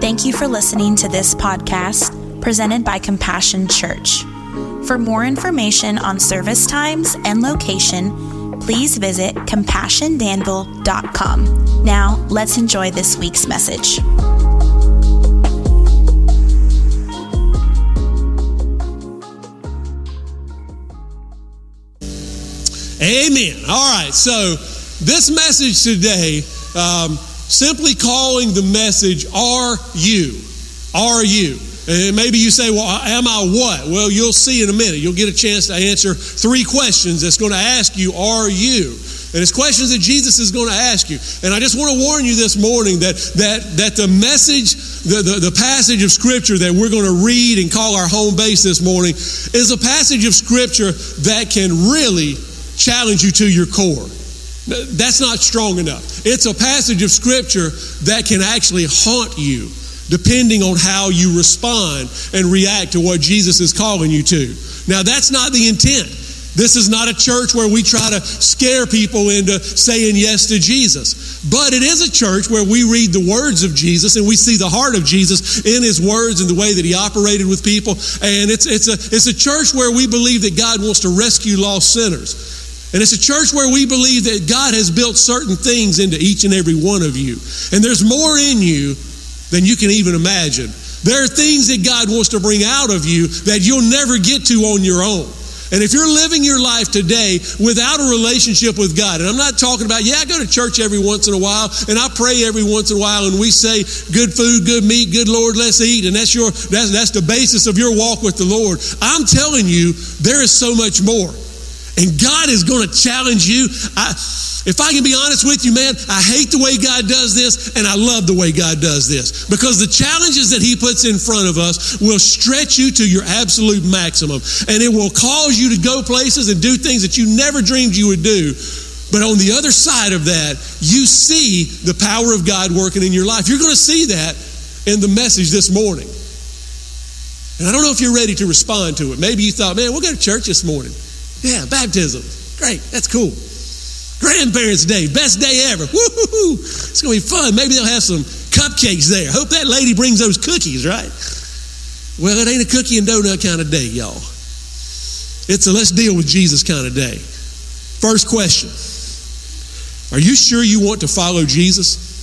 Thank you for listening to this podcast presented by Compassion Church. For more information on service times and location, please visit compassiondanville.com. Now, let's enjoy this week's message. Amen. All right, so this message today, um, simply calling the message, Are You? Are You? And maybe you say, Well, am I what? Well, you'll see in a minute. You'll get a chance to answer three questions that's going to ask you, Are you? And it's questions that Jesus is going to ask you. And I just want to warn you this morning that, that, that the message, the, the, the passage of Scripture that we're going to read and call our home base this morning is a passage of Scripture that can really challenge you to your core. That's not strong enough. It's a passage of Scripture that can actually haunt you depending on how you respond and react to what Jesus is calling you to. Now, that's not the intent. This is not a church where we try to scare people into saying yes to Jesus. But it is a church where we read the words of Jesus and we see the heart of Jesus in his words and the way that he operated with people. And it's, it's, a, it's a church where we believe that God wants to rescue lost sinners. And it's a church where we believe that God has built certain things into each and every one of you. And there's more in you than you can even imagine. There are things that God wants to bring out of you that you'll never get to on your own. And if you're living your life today without a relationship with God, and I'm not talking about, yeah, I go to church every once in a while and I pray every once in a while and we say good food, good meat, good Lord, let's eat, and that's your that's that's the basis of your walk with the Lord. I'm telling you, there is so much more. And God is going to challenge you. I, if I can be honest with you, man, I hate the way God does this, and I love the way God does this. Because the challenges that He puts in front of us will stretch you to your absolute maximum. And it will cause you to go places and do things that you never dreamed you would do. But on the other side of that, you see the power of God working in your life. You're going to see that in the message this morning. And I don't know if you're ready to respond to it. Maybe you thought, man, we'll go to church this morning. Yeah, baptism. Great. That's cool. Grandparents' Day. Best day ever. Woo-hoo-hoo. It's going to be fun. Maybe they'll have some cupcakes there. Hope that lady brings those cookies, right? Well, it ain't a cookie and donut kind of day, y'all. It's a let's deal with Jesus kind of day. First question Are you sure you want to follow Jesus?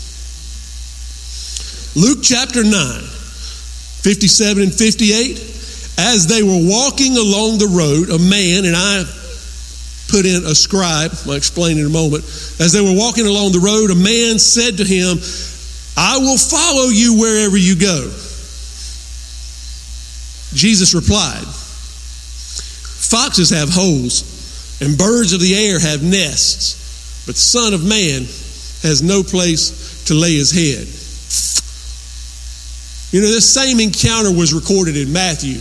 Luke chapter 9, 57 and 58 as they were walking along the road, a man, and I put in a scribe, I'll explain in a moment. As they were walking along the road, a man said to him, I will follow you wherever you go. Jesus replied, Foxes have holes, and birds of the air have nests, but the Son of Man has no place to lay his head. You know, this same encounter was recorded in Matthew.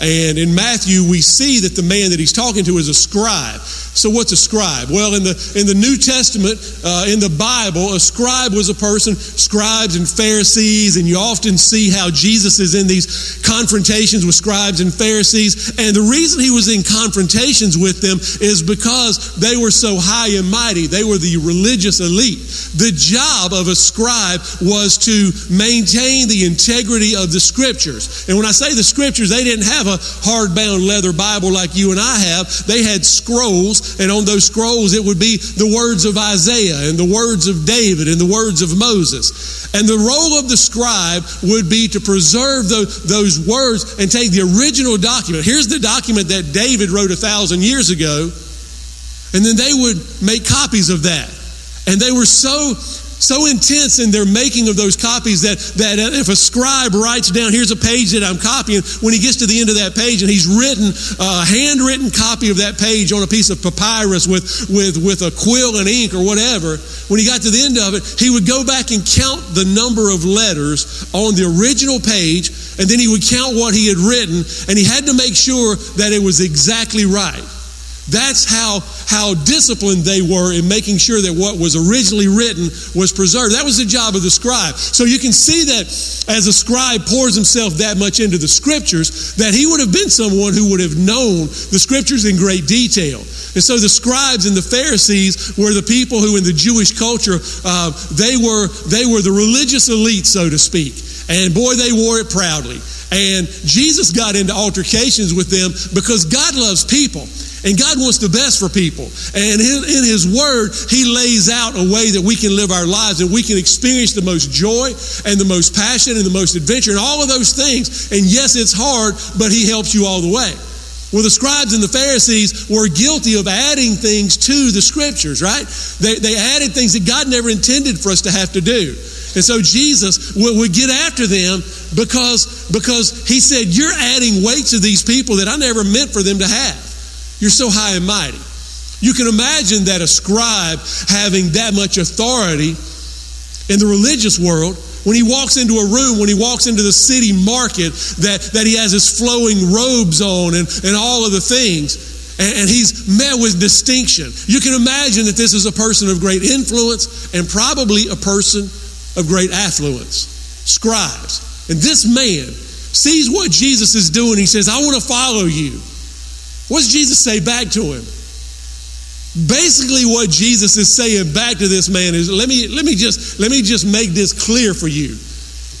And in Matthew, we see that the man that he's talking to is a scribe. So, what's a scribe? Well, in the, in the New Testament, uh, in the Bible, a scribe was a person, scribes and Pharisees, and you often see how Jesus is in these confrontations with scribes and Pharisees. And the reason he was in confrontations with them is because they were so high and mighty. They were the religious elite. The job of a scribe was to maintain the integrity of the scriptures. And when I say the scriptures, they didn't have a hardbound leather Bible like you and I have, they had scrolls and on those scrolls it would be the words of Isaiah and the words of David and the words of Moses. And the role of the scribe would be to preserve the, those words and take the original document. Here's the document that David wrote a thousand years ago, and then they would make copies of that. And they were so so intense in their making of those copies that, that if a scribe writes down, here's a page that I'm copying, when he gets to the end of that page and he's written a handwritten copy of that page on a piece of papyrus with, with, with a quill and ink or whatever, when he got to the end of it, he would go back and count the number of letters on the original page, and then he would count what he had written, and he had to make sure that it was exactly right. That's how, how disciplined they were in making sure that what was originally written was preserved. That was the job of the scribe. So you can see that as a scribe pours himself that much into the scriptures, that he would have been someone who would have known the scriptures in great detail. And so the scribes and the Pharisees were the people who, in the Jewish culture, uh, they were they were the religious elite, so to speak. And boy, they wore it proudly. And Jesus got into altercations with them because God loves people. And God wants the best for people. And in His Word, He lays out a way that we can live our lives and we can experience the most joy and the most passion and the most adventure and all of those things. And yes, it's hard, but He helps you all the way. Well, the scribes and the Pharisees were guilty of adding things to the scriptures, right? They, they added things that God never intended for us to have to do. And so Jesus would, would get after them because, because he said, You're adding weight to these people that I never meant for them to have. You're so high and mighty. You can imagine that a scribe having that much authority in the religious world, when he walks into a room, when he walks into the city market, that, that he has his flowing robes on and, and all of the things, and, and he's met with distinction. You can imagine that this is a person of great influence and probably a person of great affluence. Scribes. And this man sees what Jesus is doing. He says, I want to follow you. What does Jesus say back to him? Basically, what Jesus is saying back to this man is let me, let me, just, let me just make this clear for you.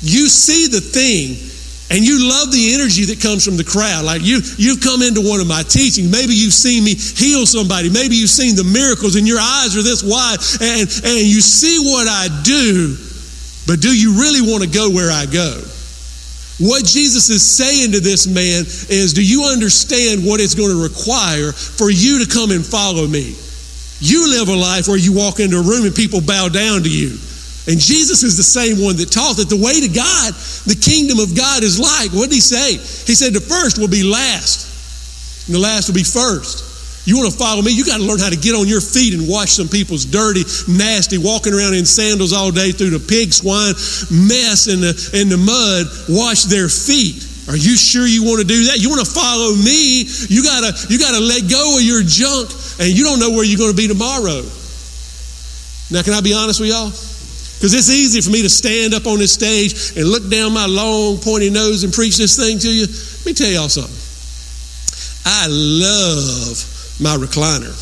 You see the thing and you love the energy that comes from the crowd. Like you, you've come into one of my teachings. Maybe you've seen me heal somebody. Maybe you've seen the miracles and your eyes are this wide and, and you see what I do, but do you really want to go where I go? What Jesus is saying to this man is, Do you understand what it's going to require for you to come and follow me? You live a life where you walk into a room and people bow down to you. And Jesus is the same one that taught that the way to God, the kingdom of God is like. What did he say? He said, The first will be last, and the last will be first. You want to follow me? You got to learn how to get on your feet and wash some people's dirty, nasty, walking around in sandals all day through the pig swine mess in the, in the mud, wash their feet. Are you sure you want to do that? You want to follow me? You gotta you gotta let go of your junk, and you don't know where you're going to be tomorrow. Now, can I be honest with y'all? Because it's easy for me to stand up on this stage and look down my long, pointy nose and preach this thing to you. Let me tell y'all something. I love my recliner.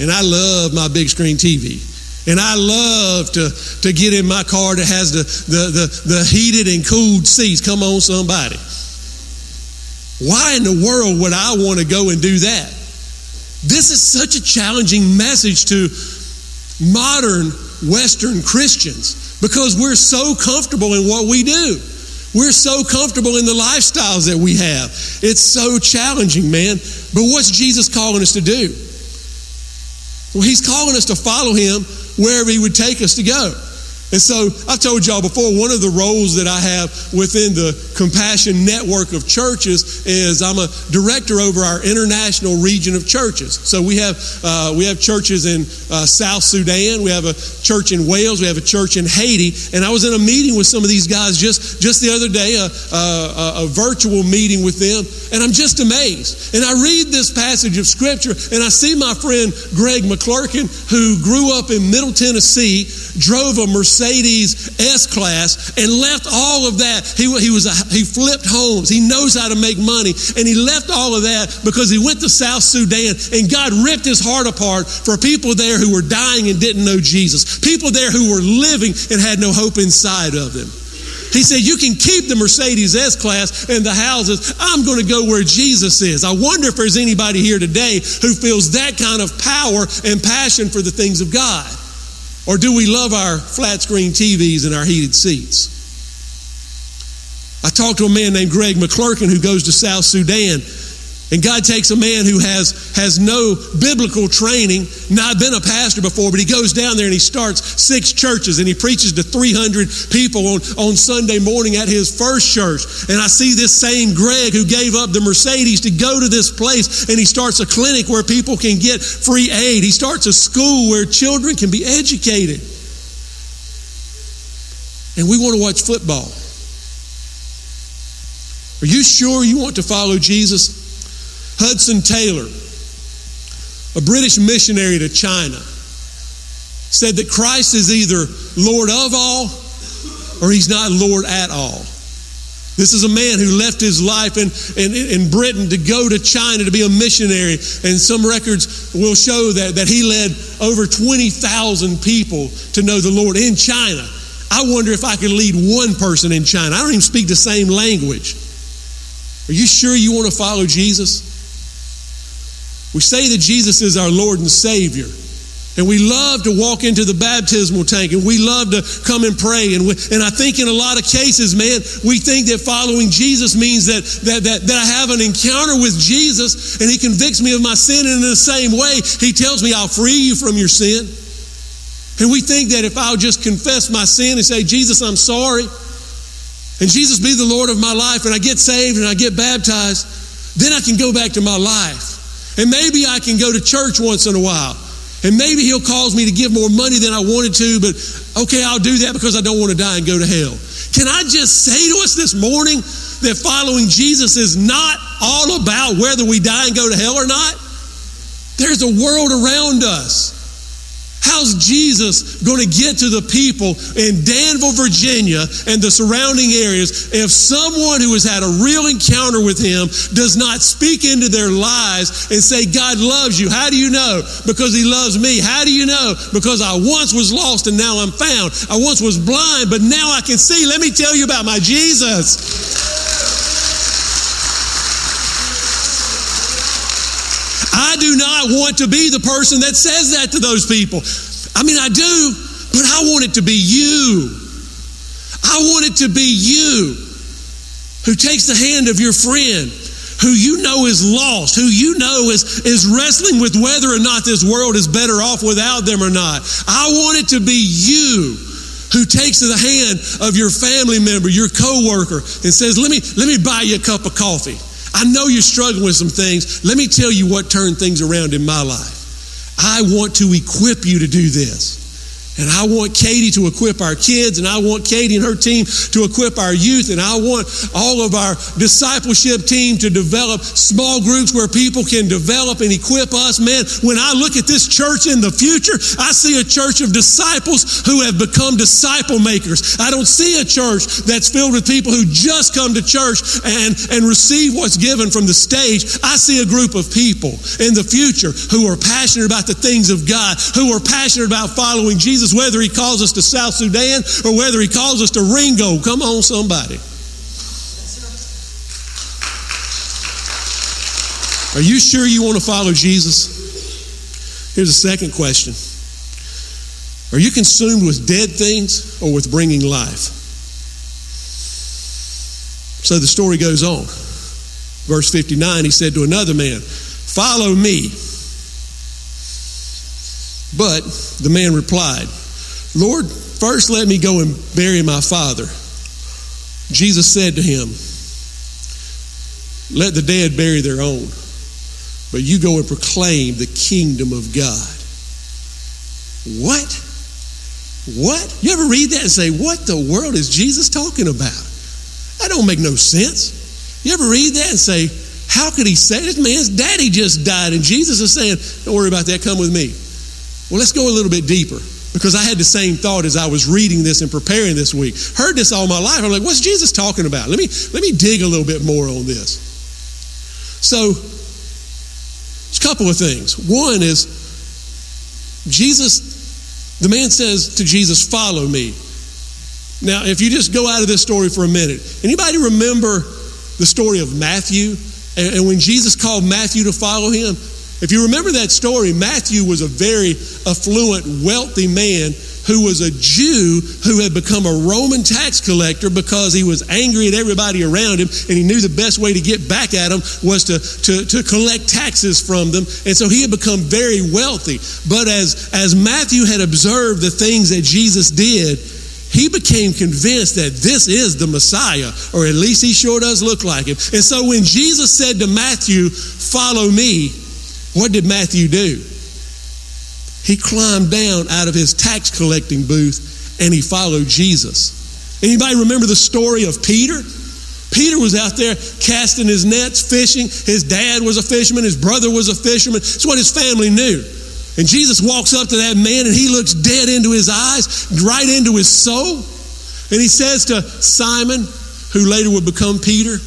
And I love my big screen TV. And I love to, to get in my car that has the, the, the, the heated and cooled seats. Come on, somebody. Why in the world would I want to go and do that? This is such a challenging message to modern Western Christians because we're so comfortable in what we do. We're so comfortable in the lifestyles that we have. It's so challenging, man. But what's Jesus calling us to do? Well, he's calling us to follow him wherever he would take us to go. And so I've told y'all before, one of the roles that I have within the Compassion Network of churches is I'm a director over our international region of churches. So we have, uh, we have churches in uh, South Sudan, we have a church in Wales, we have a church in Haiti. And I was in a meeting with some of these guys just, just the other day, a, a, a virtual meeting with them, and I'm just amazed. And I read this passage of Scripture, and I see my friend Greg McClurkin, who grew up in Middle Tennessee, drove a Mercedes Mercedes S Class and left all of that. He, he, was a, he flipped homes. He knows how to make money. And he left all of that because he went to South Sudan and God ripped his heart apart for people there who were dying and didn't know Jesus. People there who were living and had no hope inside of them. He said, You can keep the Mercedes S Class and the houses. I'm going to go where Jesus is. I wonder if there's anybody here today who feels that kind of power and passion for the things of God. Or do we love our flat screen TVs and our heated seats? I talked to a man named Greg McClurkin who goes to South Sudan and God takes a man who has, has no biblical training, not been a pastor before, but he goes down there and he starts six churches and he preaches to 300 people on, on Sunday morning at his first church. And I see this same Greg who gave up the Mercedes to go to this place and he starts a clinic where people can get free aid. He starts a school where children can be educated. And we want to watch football. Are you sure you want to follow Jesus? Hudson Taylor a British missionary to China, said that Christ is either Lord of all or he's not Lord at all. This is a man who left his life in, in, in, Britain to go to China to be a missionary. And some records will show that, that he led over 20,000 people to know the Lord in China. I wonder if I could lead one person in China. I don't even speak the same language. Are you sure you want to follow Jesus? We say that Jesus is our Lord and Savior. And we love to walk into the baptismal tank and we love to come and pray. And, we, and I think in a lot of cases, man, we think that following Jesus means that, that, that, that I have an encounter with Jesus and he convicts me of my sin. And in the same way, he tells me, I'll free you from your sin. And we think that if I'll just confess my sin and say, Jesus, I'm sorry, and Jesus be the Lord of my life, and I get saved and I get baptized, then I can go back to my life. And maybe I can go to church once in a while. And maybe he'll cause me to give more money than I wanted to, but okay, I'll do that because I don't want to die and go to hell. Can I just say to us this morning that following Jesus is not all about whether we die and go to hell or not? There's a world around us How's Jesus going to get to the people in Danville, Virginia and the surrounding areas if someone who has had a real encounter with him does not speak into their lives and say, God loves you? How do you know? Because he loves me. How do you know? Because I once was lost and now I'm found. I once was blind, but now I can see. Let me tell you about my Jesus. I do not want to be the person that says that to those people. I mean, I do, but I want it to be you. I want it to be you who takes the hand of your friend who you know is lost, who you know is, is wrestling with whether or not this world is better off without them or not. I want it to be you who takes the hand of your family member, your coworker, and says, let me, let me buy you a cup of coffee. I know you're struggling with some things. Let me tell you what turned things around in my life. I want to equip you to do this. And I want Katie to equip our kids, and I want Katie and her team to equip our youth, and I want all of our discipleship team to develop small groups where people can develop and equip us. Man, when I look at this church in the future, I see a church of disciples who have become disciple makers. I don't see a church that's filled with people who just come to church and, and receive what's given from the stage. I see a group of people in the future who are passionate about the things of God, who are passionate about following Jesus Jesus, whether he calls us to South Sudan or whether he calls us to Ringgold. Come on, somebody. Are you sure you want to follow Jesus? Here's a second question Are you consumed with dead things or with bringing life? So the story goes on. Verse 59, he said to another man, Follow me. But the man replied, Lord, first let me go and bury my father. Jesus said to him, Let the dead bury their own, but you go and proclaim the kingdom of God. What? What? You ever read that and say, What the world is Jesus talking about? That don't make no sense. You ever read that and say, How could he say this man's daddy just died? And Jesus is saying, Don't worry about that, come with me. Well, let's go a little bit deeper because I had the same thought as I was reading this and preparing this week. Heard this all my life. I'm like, what's Jesus talking about? Let me let me dig a little bit more on this. So, a couple of things. One is Jesus, the man says to Jesus, follow me. Now, if you just go out of this story for a minute, anybody remember the story of Matthew? And, and when Jesus called Matthew to follow him, if you remember that story, Matthew was a very affluent, wealthy man who was a Jew who had become a Roman tax collector because he was angry at everybody around him and he knew the best way to get back at them was to, to, to collect taxes from them. And so he had become very wealthy. But as, as Matthew had observed the things that Jesus did, he became convinced that this is the Messiah, or at least he sure does look like him. And so when Jesus said to Matthew, Follow me, what did Matthew do? He climbed down out of his tax collecting booth and he followed Jesus. Anybody remember the story of Peter? Peter was out there casting his nets, fishing. His dad was a fisherman, his brother was a fisherman. It's what his family knew. And Jesus walks up to that man and he looks dead into his eyes, right into his soul. And he says to Simon, who later would become Peter,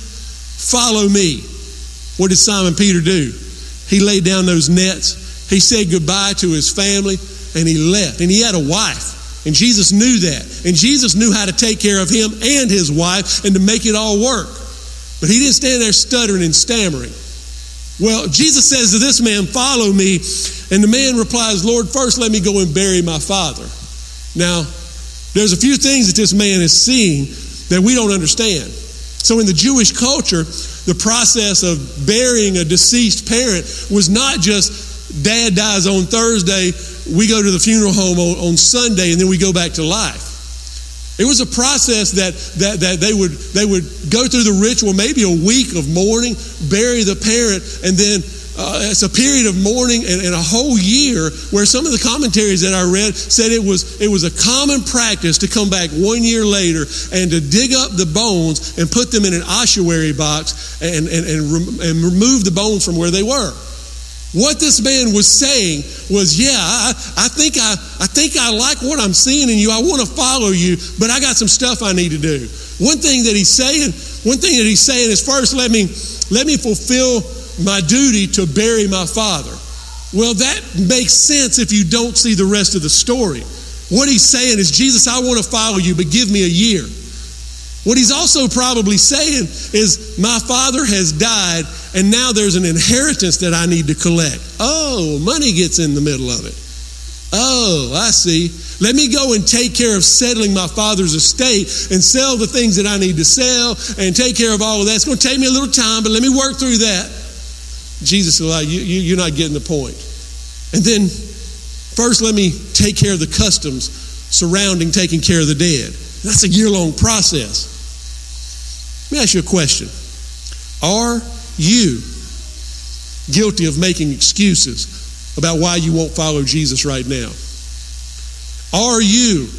Follow me. What did Simon Peter do? He laid down those nets. He said goodbye to his family and he left. And he had a wife. And Jesus knew that. And Jesus knew how to take care of him and his wife and to make it all work. But he didn't stand there stuttering and stammering. Well, Jesus says to this man, Follow me. And the man replies, Lord, first let me go and bury my father. Now, there's a few things that this man is seeing that we don't understand. So, in the Jewish culture, the process of burying a deceased parent was not just dad dies on Thursday, we go to the funeral home on, on Sunday, and then we go back to life. It was a process that, that, that they, would, they would go through the ritual, maybe a week of mourning, bury the parent, and then uh, it's a period of mourning and, and, a whole year where some of the commentaries that I read said it was, it was a common practice to come back one year later and to dig up the bones and put them in an ossuary box and, and, and, and remove the bones from where they were. What this man was saying was, yeah, I, I, think I, I think I like what I'm seeing in you. I want to follow you, but I got some stuff I need to do. One thing that he's saying, one thing that he's saying is first, let me, let me fulfill my duty to bury my father. Well, that makes sense if you don't see the rest of the story. What he's saying is, Jesus, I want to follow you, but give me a year. What he's also probably saying is, My father has died, and now there's an inheritance that I need to collect. Oh, money gets in the middle of it. Oh, I see. Let me go and take care of settling my father's estate and sell the things that I need to sell and take care of all of that. It's going to take me a little time, but let me work through that. Jesus said, well, you, you, you're not getting the point. And then, first, let me take care of the customs surrounding taking care of the dead. That's a year long process. Let me ask you a question Are you guilty of making excuses about why you won't follow Jesus right now? Are you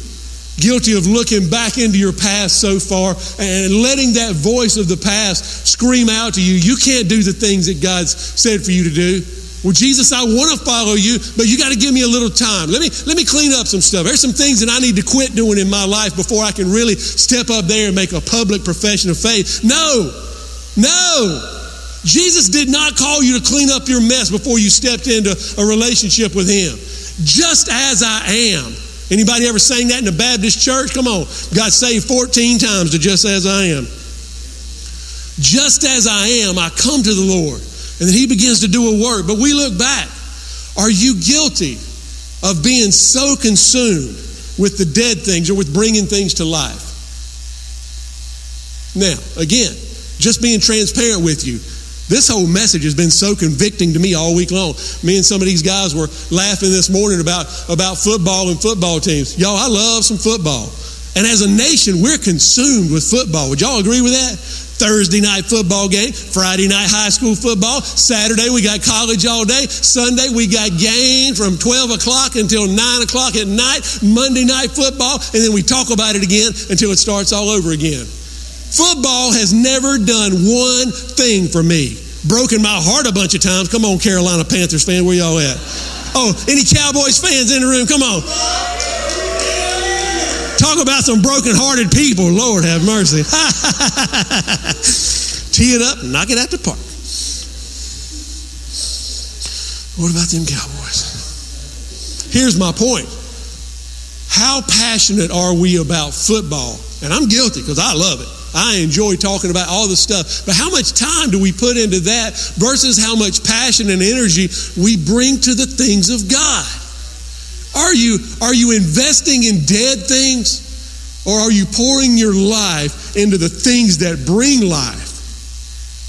guilty of looking back into your past so far and letting that voice of the past scream out to you, you can't do the things that God's said for you to do. Well, Jesus, I want to follow you, but you got to give me a little time. Let me, let me clean up some stuff. There's some things that I need to quit doing in my life before I can really step up there and make a public profession of faith. No, no. Jesus did not call you to clean up your mess before you stepped into a relationship with Him. Just as I am. Anybody ever sang that in a Baptist church? Come on. Got saved 14 times to just as I am. Just as I am, I come to the Lord. And then He begins to do a work. But we look back. Are you guilty of being so consumed with the dead things or with bringing things to life? Now, again, just being transparent with you. This whole message has been so convicting to me all week long. Me and some of these guys were laughing this morning about, about football and football teams. Y'all, I love some football. And as a nation, we're consumed with football. Would y'all agree with that? Thursday night football game, Friday night high school football, Saturday we got college all day, Sunday we got games from 12 o'clock until 9 o'clock at night, Monday night football, and then we talk about it again until it starts all over again. Football has never done one thing for me. Broken my heart a bunch of times. Come on, Carolina Panthers fan, where y'all at? Oh, any Cowboys fans in the room? Come on. Talk about some broken-hearted people. Lord have mercy. Tee it up, knock it out the park. What about them Cowboys? Here's my point. How passionate are we about football? And I'm guilty because I love it. I enjoy talking about all the stuff. But how much time do we put into that versus how much passion and energy we bring to the things of God? Are you, are you investing in dead things? Or are you pouring your life into the things that bring life?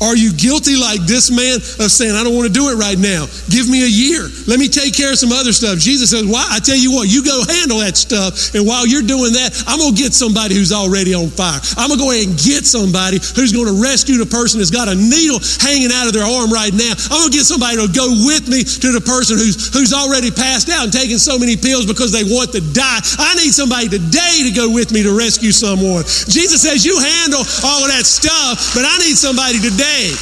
Are you guilty like this man of saying, I don't want to do it right now? Give me a year. Let me take care of some other stuff. Jesus says, Why? I tell you what, you go handle that stuff. And while you're doing that, I'm going to get somebody who's already on fire. I'm going to go ahead and get somebody who's going to rescue the person that's got a needle hanging out of their arm right now. I'm going to get somebody to go with me to the person who's, who's already passed out and taking so many pills because they want to die. I need somebody today to go with me to rescue someone. Jesus says, You handle all of that stuff, but I need somebody today today.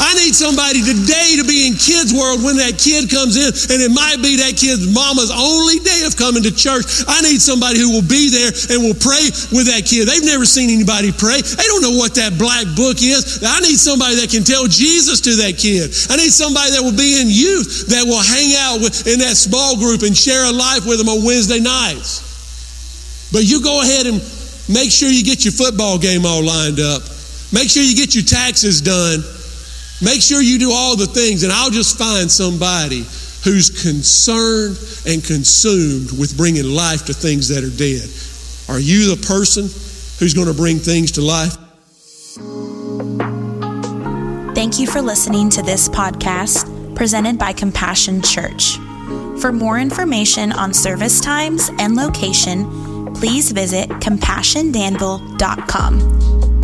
I need somebody today to be in kids' world when that kid comes in, and it might be that kid's mama's only day of coming to church. I need somebody who will be there and will pray with that kid. They've never seen anybody pray. They don't know what that black book is. I need somebody that can tell Jesus to that kid. I need somebody that will be in youth that will hang out with, in that small group and share a life with them on Wednesday nights. But you go ahead and make sure you get your football game all lined up. Make sure you get your taxes done. Make sure you do all the things, and I'll just find somebody who's concerned and consumed with bringing life to things that are dead. Are you the person who's going to bring things to life? Thank you for listening to this podcast presented by Compassion Church. For more information on service times and location, please visit compassiondanville.com.